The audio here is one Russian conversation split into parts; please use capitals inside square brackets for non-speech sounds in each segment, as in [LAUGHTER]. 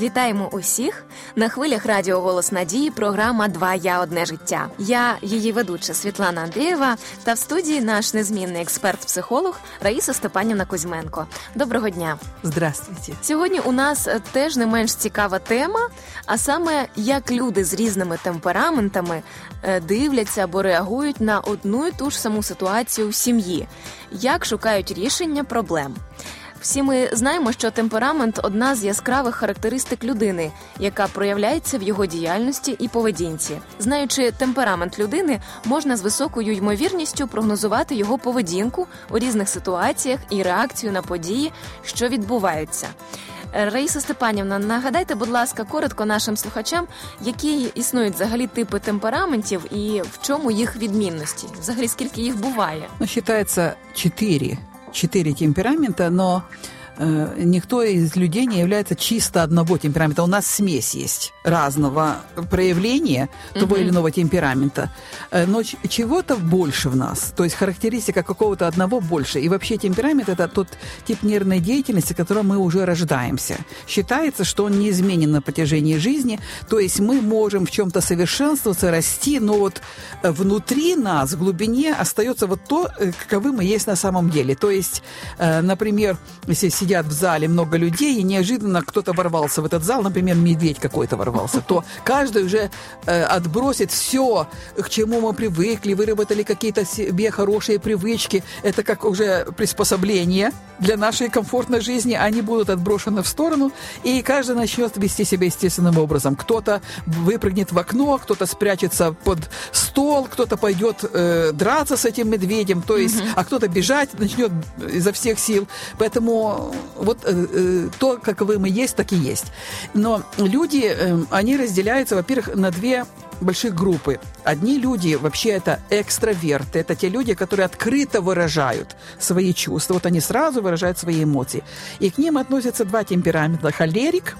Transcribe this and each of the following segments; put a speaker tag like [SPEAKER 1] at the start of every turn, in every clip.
[SPEAKER 1] Вітаємо усіх на хвилях Радіо Голос Надії. Програма Два я одне життя. Я її ведуча Світлана Андрієва та в студії наш незмінний експерт-психолог Раїса Степанівна Кузьменко. Доброго дня.
[SPEAKER 2] Здравствуйте.
[SPEAKER 1] Сьогодні у нас е, теж не менш цікава тема, а саме як люди з різними темпераментами е, дивляться або реагують на одну і ту ж саму ситуацію в сім'ї, як шукають рішення проблем. Всі ми знаємо, що темперамент одна з яскравих характеристик людини, яка проявляється в його діяльності і поведінці. Знаючи темперамент людини, можна з високою ймовірністю прогнозувати його поведінку у різних ситуаціях і реакцію на події, що відбуваються. Раїса Степанівна, нагадайте, будь ласка, коротко нашим слухачам, які існують взагалі типи темпераментів і в чому їх відмінності? Взагалі, скільки їх буває?
[SPEAKER 2] Ну, считается четыре. Четыре темперамента, но никто из людей не является чисто одного темперамента. У нас смесь есть разного проявления того
[SPEAKER 1] Мгм.
[SPEAKER 2] или иного темперамента, Э, но чего-то больше в нас. То есть характеристика какого-то одного больше. И вообще темперамент – это тот тип нервной деятельности, которым мы уже рождаемся. Считается, что он неизменен на протяжении жизни. То есть мы можем в чем-то совершенствоваться, расти, но вот э, внутри нас, в глубине, остается вот то, э, каковы мы есть на самом деле. То есть, э, например, если сидят в зале много людей, и неожиданно кто-то ворвался в этот зал, например, медведь какой-то ворвался, то каждый уже э, отбросит все, к чему мы привыкли, выработали какие-то себе хорошие привычки. Это как уже приспособление для нашей комфортной жизни. Они будут отброшены в сторону, и каждый начнет вести себя естественным образом. Кто-то выпрыгнет в окно, кто-то спрячется под стол, кто-то пойдет э, драться с этим медведем, то есть, а кто-то бежать начнет изо всех сил. Поэтому вот э, э, то, каковы мы есть, так и есть. Но люди, э, они разделяются, во-первых, на две больших группы. Одни люди вообще это экстраверты, это те люди, которые открыто выражают свои чувства. Вот они сразу выражают свои эмоции. И к ним относятся два темперамента. Холерик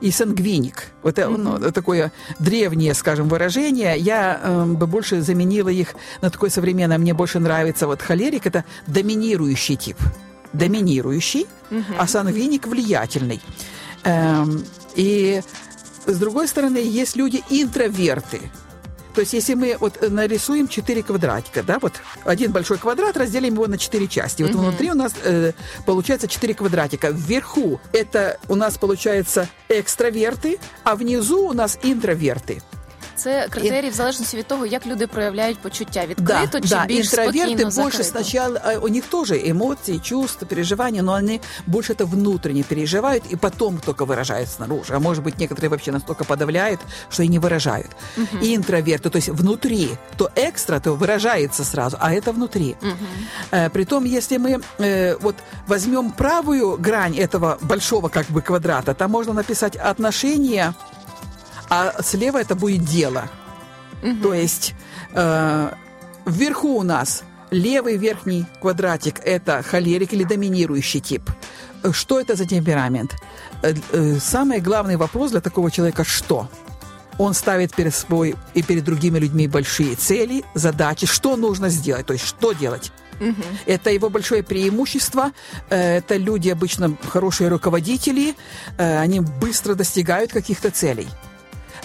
[SPEAKER 2] и сангвиник. Вот это ну, такое древнее, скажем, выражение. Я э, бы больше заменила их на такое современное. Мне больше нравится вот холерик – это доминирующий тип. Доминирующий, а сангвиник – влиятельный. Эм, и с другой стороны, есть люди интроверты. То есть, если мы вот нарисуем четыре квадратика, да, вот один большой квадрат, разделим его на четыре части. Вот внутри у нас э, получается четыре квадратика. Вверху это у нас получается экстраверты, а внизу у нас интроверты
[SPEAKER 1] Це критерії в залежності від того, як люди проявляють почуття
[SPEAKER 2] Да,
[SPEAKER 1] відкрито чи
[SPEAKER 2] да,
[SPEAKER 1] більш
[SPEAKER 2] интроверты
[SPEAKER 1] спокійно
[SPEAKER 2] больше
[SPEAKER 1] закрито.
[SPEAKER 2] сначала, а, у них тоже эмоции, чувства, переживания, но они больше это внутренне переживают и потом только выражают снаружи. А может быть, некоторые вообще настолько подавляют, что и не выражают. И интроверты, то есть внутри, то экстра, то выражается сразу, а это внутри. Э, Притом, если мы э, вот возьмем правую грань этого большого как бы квадрата, там можно написать отношения, а слева это будет дело. То есть э, вверху у нас левый верхний квадратик – это холерик или доминирующий тип. Что это за темперамент? Э, э, Самый главный вопрос для такого человека – что? Он ставит перед собой и перед другими людьми большие цели, задачи, что нужно сделать, то есть что делать. Это его большое преимущество. Э, Это люди обычно хорошие руководители, они быстро достигают каких-то целей.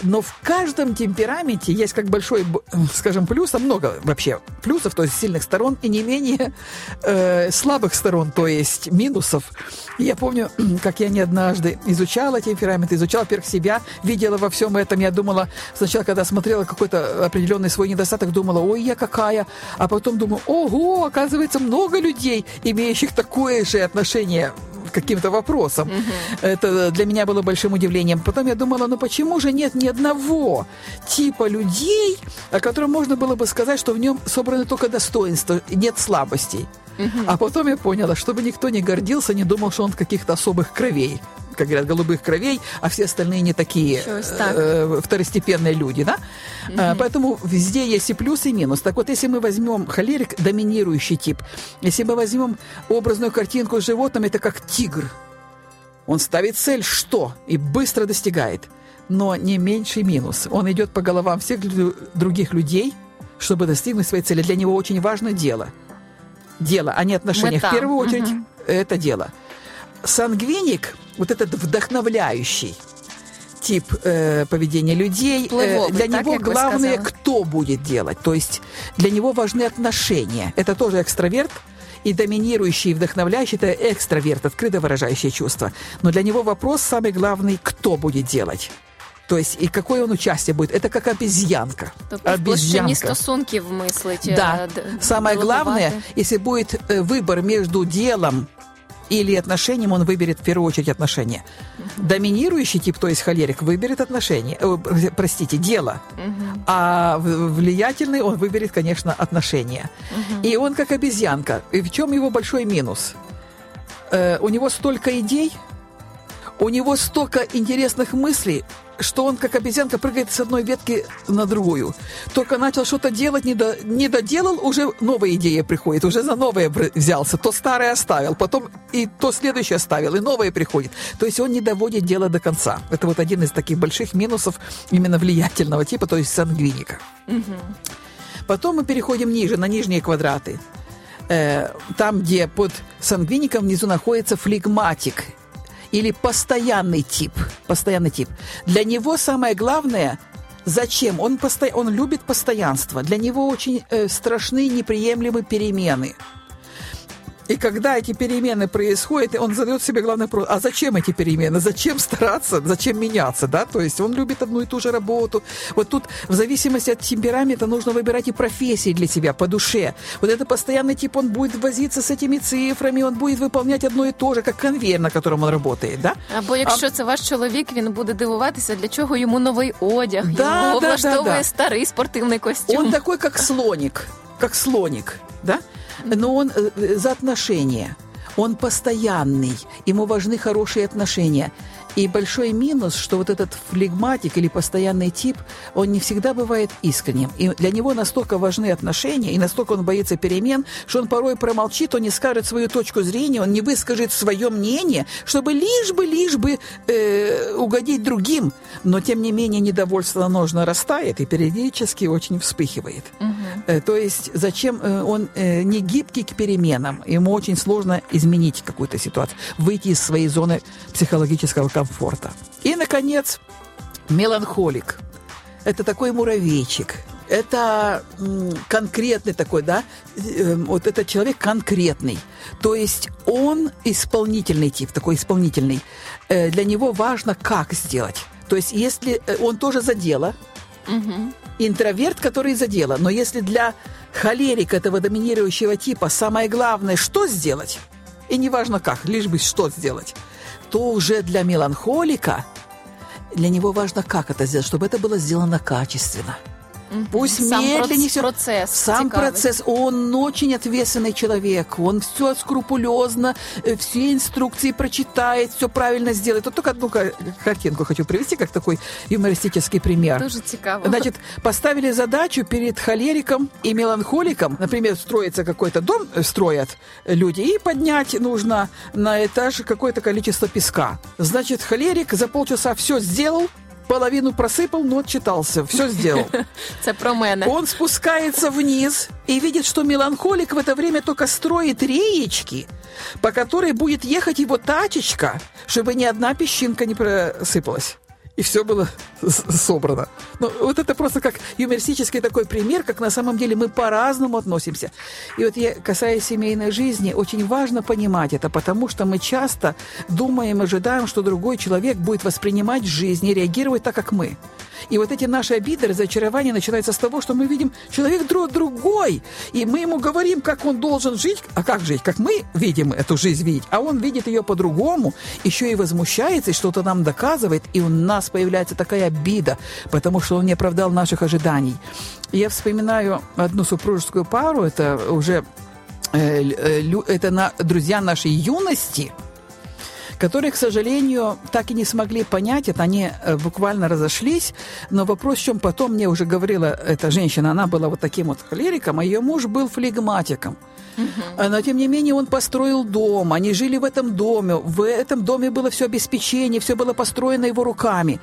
[SPEAKER 2] Но в каждом темпераменте есть как большой, б- скажем, плюс, а много вообще плюсов, то есть сильных сторон, и не менее э, слабых сторон, то есть минусов. Я помню, [CLEARS THROAT] как я не однажды изучала темперамент, изучала, во-первых, себя, видела во всем этом. Я думала, сначала, когда смотрела какой-то определенный свой недостаток, думала, ой, я какая. А потом думаю, ого, оказывается, много людей, имеющих такое же отношение каким-то вопросам. Это для меня было большим удивлением. Потом я думала, ну почему же нет ни одного типа людей, о котором можно было бы сказать, что в нем собраны только достоинства, нет слабостей. А потом я поняла, чтобы никто не гордился, не думал, что он каких-то особых кровей как говорят, голубых кровей, а все остальные не такие
[SPEAKER 1] Щось так.
[SPEAKER 2] э, второстепенные люди, да? А, Поэтому везде есть и плюс, и минус. Так вот, если мы возьмем холерик, доминирующий тип, если мы возьмем образную картинку с животным, это как тигр. Он ставит цель что? И быстро достигает. Но не меньший минус. Он идет по головам всех других людей, чтобы достигнуть своей цели. Для него очень важно дело. Дело, а не отношения. В первую очередь
[SPEAKER 1] Мгм.
[SPEAKER 2] это дело. Сангвиник, вот этот вдохновляющий, тип э, поведения людей.
[SPEAKER 1] Впливовый,
[SPEAKER 2] для
[SPEAKER 1] так,
[SPEAKER 2] него главное, кто будет делать. То есть для него важны отношения. Это тоже экстраверт. И доминирующий, и вдохновляющий – это экстраверт, открыто выражающий чувства. Но для него вопрос самый главный – кто будет делать. То есть и какое он участие будет. Это как обезьянка.
[SPEAKER 1] Тобто в площині стосунків мислить. е,
[SPEAKER 2] Да.
[SPEAKER 1] д-
[SPEAKER 2] Самое главное, если будет э, выбор между делом или отношением, он выберет в первую очередь отношения. Доминирующий тип, то есть холерик, выберет отношения, э, пр- простите, дело. А в- влиятельный он выберет, конечно, отношения. И он как обезьянка. И в чем его большой минус? Э, у него столько идей, у него столько интересных мыслей, что он, как обезьянка, прыгает с одной ветки на другую. Только начал что-то делать, не, до- не доделал, уже новая идея приходит, уже за новое взялся. То старое оставил, потом и то следующее оставил, и новое приходит. То есть он не доводит дело до конца. Это вот один из таких больших минусов именно влиятельного типа, то есть сангвиника. Потом мы переходим ниже, на нижние квадраты. Э, там, где под сангвиником внизу находится флегматик или постоянный тип. Постоянный тип. Для него самое главное Зачем? Он, посто... он любит постоянство. Для него очень э, страшны неприемлемые перемены. И когда эти перемены происходят, он задает себе главный вопрос, а зачем эти перемены? Зачем стараться? Зачем меняться? Да? То есть он любит одну и ту же работу. Вот тут в зависимости от темперамента нужно выбирать и профессии для себя по душе. Вот это постоянный тип, он будет возиться с этими цифрами, он будет выполнять одно и то же, как конвейер, на котором он работает. Да?
[SPEAKER 1] Або якщо це ваш чоловік, він буде дивуватися, для чого йому новий одяг,
[SPEAKER 2] Да,
[SPEAKER 1] його
[SPEAKER 2] да,
[SPEAKER 1] влаштовує
[SPEAKER 2] да, да.
[SPEAKER 1] старий спортивний костюм.
[SPEAKER 2] Он такой, как слоник, как слоник, да? Но он э, за отношения. Он постоянный, ему важны хорошие отношения. И большой минус, что вот этот флегматик или постоянный тип, он не всегда бывает искренним. И для него настолько важны отношения, и настолько он боится перемен, что он порой промолчит, он не скажет свою точку зрения, он не выскажет свое мнение, чтобы лишь бы, лишь бы э, угодить другим. Но, тем не менее, недовольство оно же нарастает и периодически очень вспыхивает. Э, то есть зачем э, он э, не гибкий к переменам, ему очень сложно изменить какую-то ситуацию, выйти из своей зоны психологического комфорта. И, наконец, меланхолик. Это такой муравейчик. Это конкретный такой, да, э, вот этот человек конкретный. То есть он исполнительный тип, такой исполнительный. Э, Для него важно, как сделать. То есть если э, он тоже за дело, интроверт, который за дело. Но если для холерика этого доминирующего типа самое главное, что сделать, и неважно как, лишь бы что сделать, то уже для меланхолика для него важно, как это сделать, чтобы это было сделано качественно. Пусть
[SPEAKER 1] Сам
[SPEAKER 2] медленнее
[SPEAKER 1] процесс
[SPEAKER 2] Сам
[SPEAKER 1] цікавий.
[SPEAKER 2] процесс, он очень ответственный человек, он все скрупулезно, э, все инструкции прочитает, все правильно сделает. Вот только одну ка- картинку хочу привести, как такой юмористический пример.
[SPEAKER 1] Дуже цікаво.
[SPEAKER 2] Значит, поставили задачу перед холериком и меланхоликом. Например, строится какой-то дом, э, строят люди, и поднять нужно на этаж какое-то количество песка. Значит, холерик за полчаса все сделал, половину просыпал, но отчитался, все сделал. [LAUGHS]
[SPEAKER 1] Це про мене.
[SPEAKER 2] Он спускается вниз и видит, что меланхолик в это время только строит реечки, по которой будет ехать его тачечка, чтобы ни одна песчинка не просыпалась. И все было собрано. Ну, вот это просто как юмористический такой пример, как на самом деле мы по-разному относимся. И вот я, касаясь семейной жизни, очень важно понимать это, потому что мы часто думаем, ожидаем, что другой человек будет воспринимать жизнь и реагировать так, как мы. И вот эти наши обиды, разочарования начинаются с того, что мы видим человек друг другой, и мы ему говорим, как он должен жить, а как жить, как мы видим эту жизнь видеть, а он видит ее по-другому, еще и возмущается, и что-то нам доказывает, и у нас появляется такая обида, потому что он не оправдал наших ожиданий. Я вспоминаю одну супружескую пару, это уже э, э, это на, друзья нашей юности, которые, к сожалению, так и не смогли понять это. Они э, буквально разошлись. Но вопрос в чем потом мне уже говорила эта женщина, она была вот таким вот холериком, а ее муж был флегматиком. Угу. Но, тем не менее, он построил дом, они жили в этом доме, в этом доме было все обеспечение, все было построено его руками.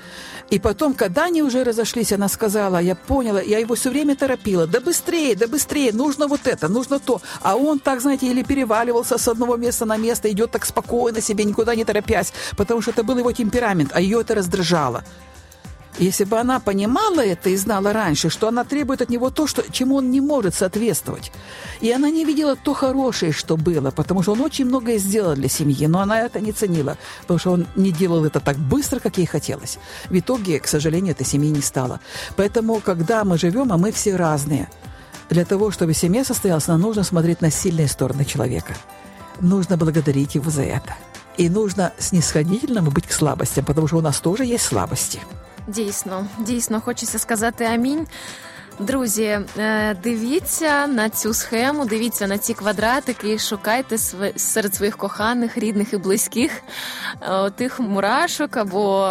[SPEAKER 2] И потом, когда они уже разошлись, она сказала, я поняла, я его все время торопила, да быстрее, да быстрее, нужно вот это, нужно то. А он так, знаете, или переваливался с одного места на место, идет так спокойно себе, никуда не торопясь, потому что это был его темперамент, а ее это раздражало. Если бы она понимала это и знала раньше, что она требует от него то, что, чему он не может соответствовать, и она не видела то хорошее, что было, потому что он очень многое сделал для семьи, но она это не ценила, потому что он не делал это так быстро, как ей хотелось. В итоге, к сожалению, этой семьи не стало. Поэтому, когда мы живем, а мы все разные, для того, чтобы семья состоялась, нам нужно смотреть на сильные стороны человека. Нужно благодарить его за это. И нужно снисходительным быть к слабостям, потому что у нас тоже есть слабости.
[SPEAKER 1] Дійсно, дійсно, хочеться сказати амінь. Друзі, е, дивіться на цю схему, дивіться на ці квадратики, шукайте серед своїх коханих, рідних і близьких е, тих мурашок або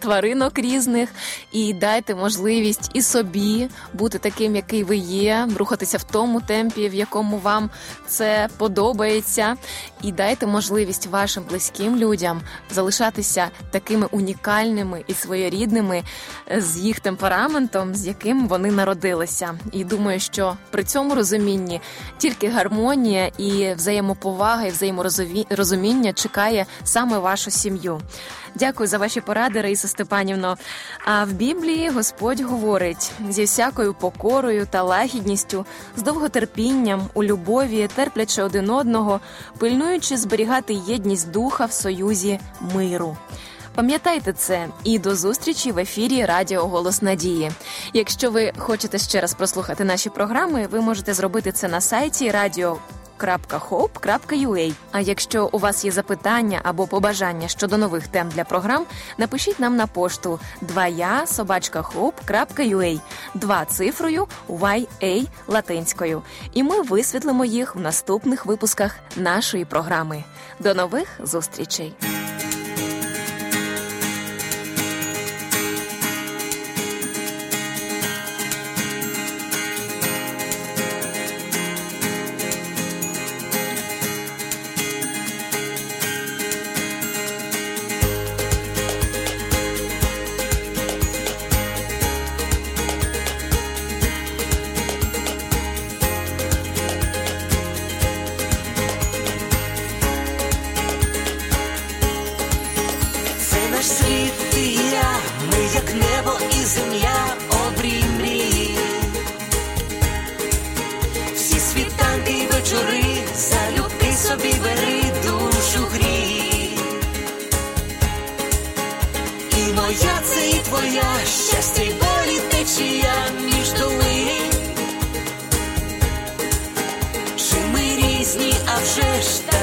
[SPEAKER 1] тваринок різних, і дайте можливість і собі бути таким, який ви є, рухатися в тому темпі, в якому вам це подобається, і дайте можливість вашим близьким людям залишатися такими унікальними і своєрідними з їх темпераментом, з яким вони народилися народилися, і думаю, що при цьому розумінні тільки гармонія і взаємоповага, і взаєморозуміння чекає саме вашу сім'ю. Дякую за ваші поради, Раїса Степанівно. А в Біблії Господь говорить зі всякою покорою та лагідністю, з довготерпінням, у любові, терплячи один одного, пильнуючи зберігати єдність духа в союзі миру. Пам'ятайте це і до зустрічі в ефірі Радіо Голос Надії. Якщо ви хочете ще раз прослухати наші програми, ви можете зробити це на сайті радіо. А якщо у вас є запитання або побажання щодо нових тем для програм, напишіть нам на пошту 2я собачка hope.ua, два цифрою YA латинською, і ми висвітлимо їх в наступних випусках нашої програми. До нових зустрічей!
[SPEAKER 3] земля обрій мрії, всі світанки й вечори, залюбки собі бери душу грій, і моя це і твоя щастя й болі течія між долин Чи ми різні, а вже ж так.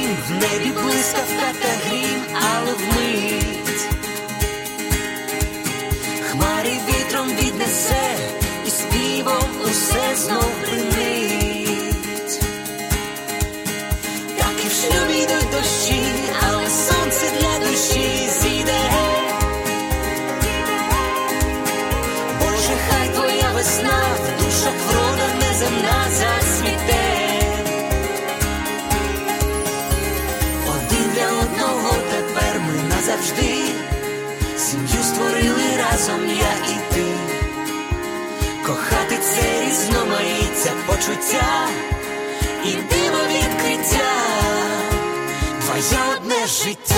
[SPEAKER 3] відомо всім, в небі блискавка та грім, але вмить. Хмарі вітром віднесе, і співом усе знов І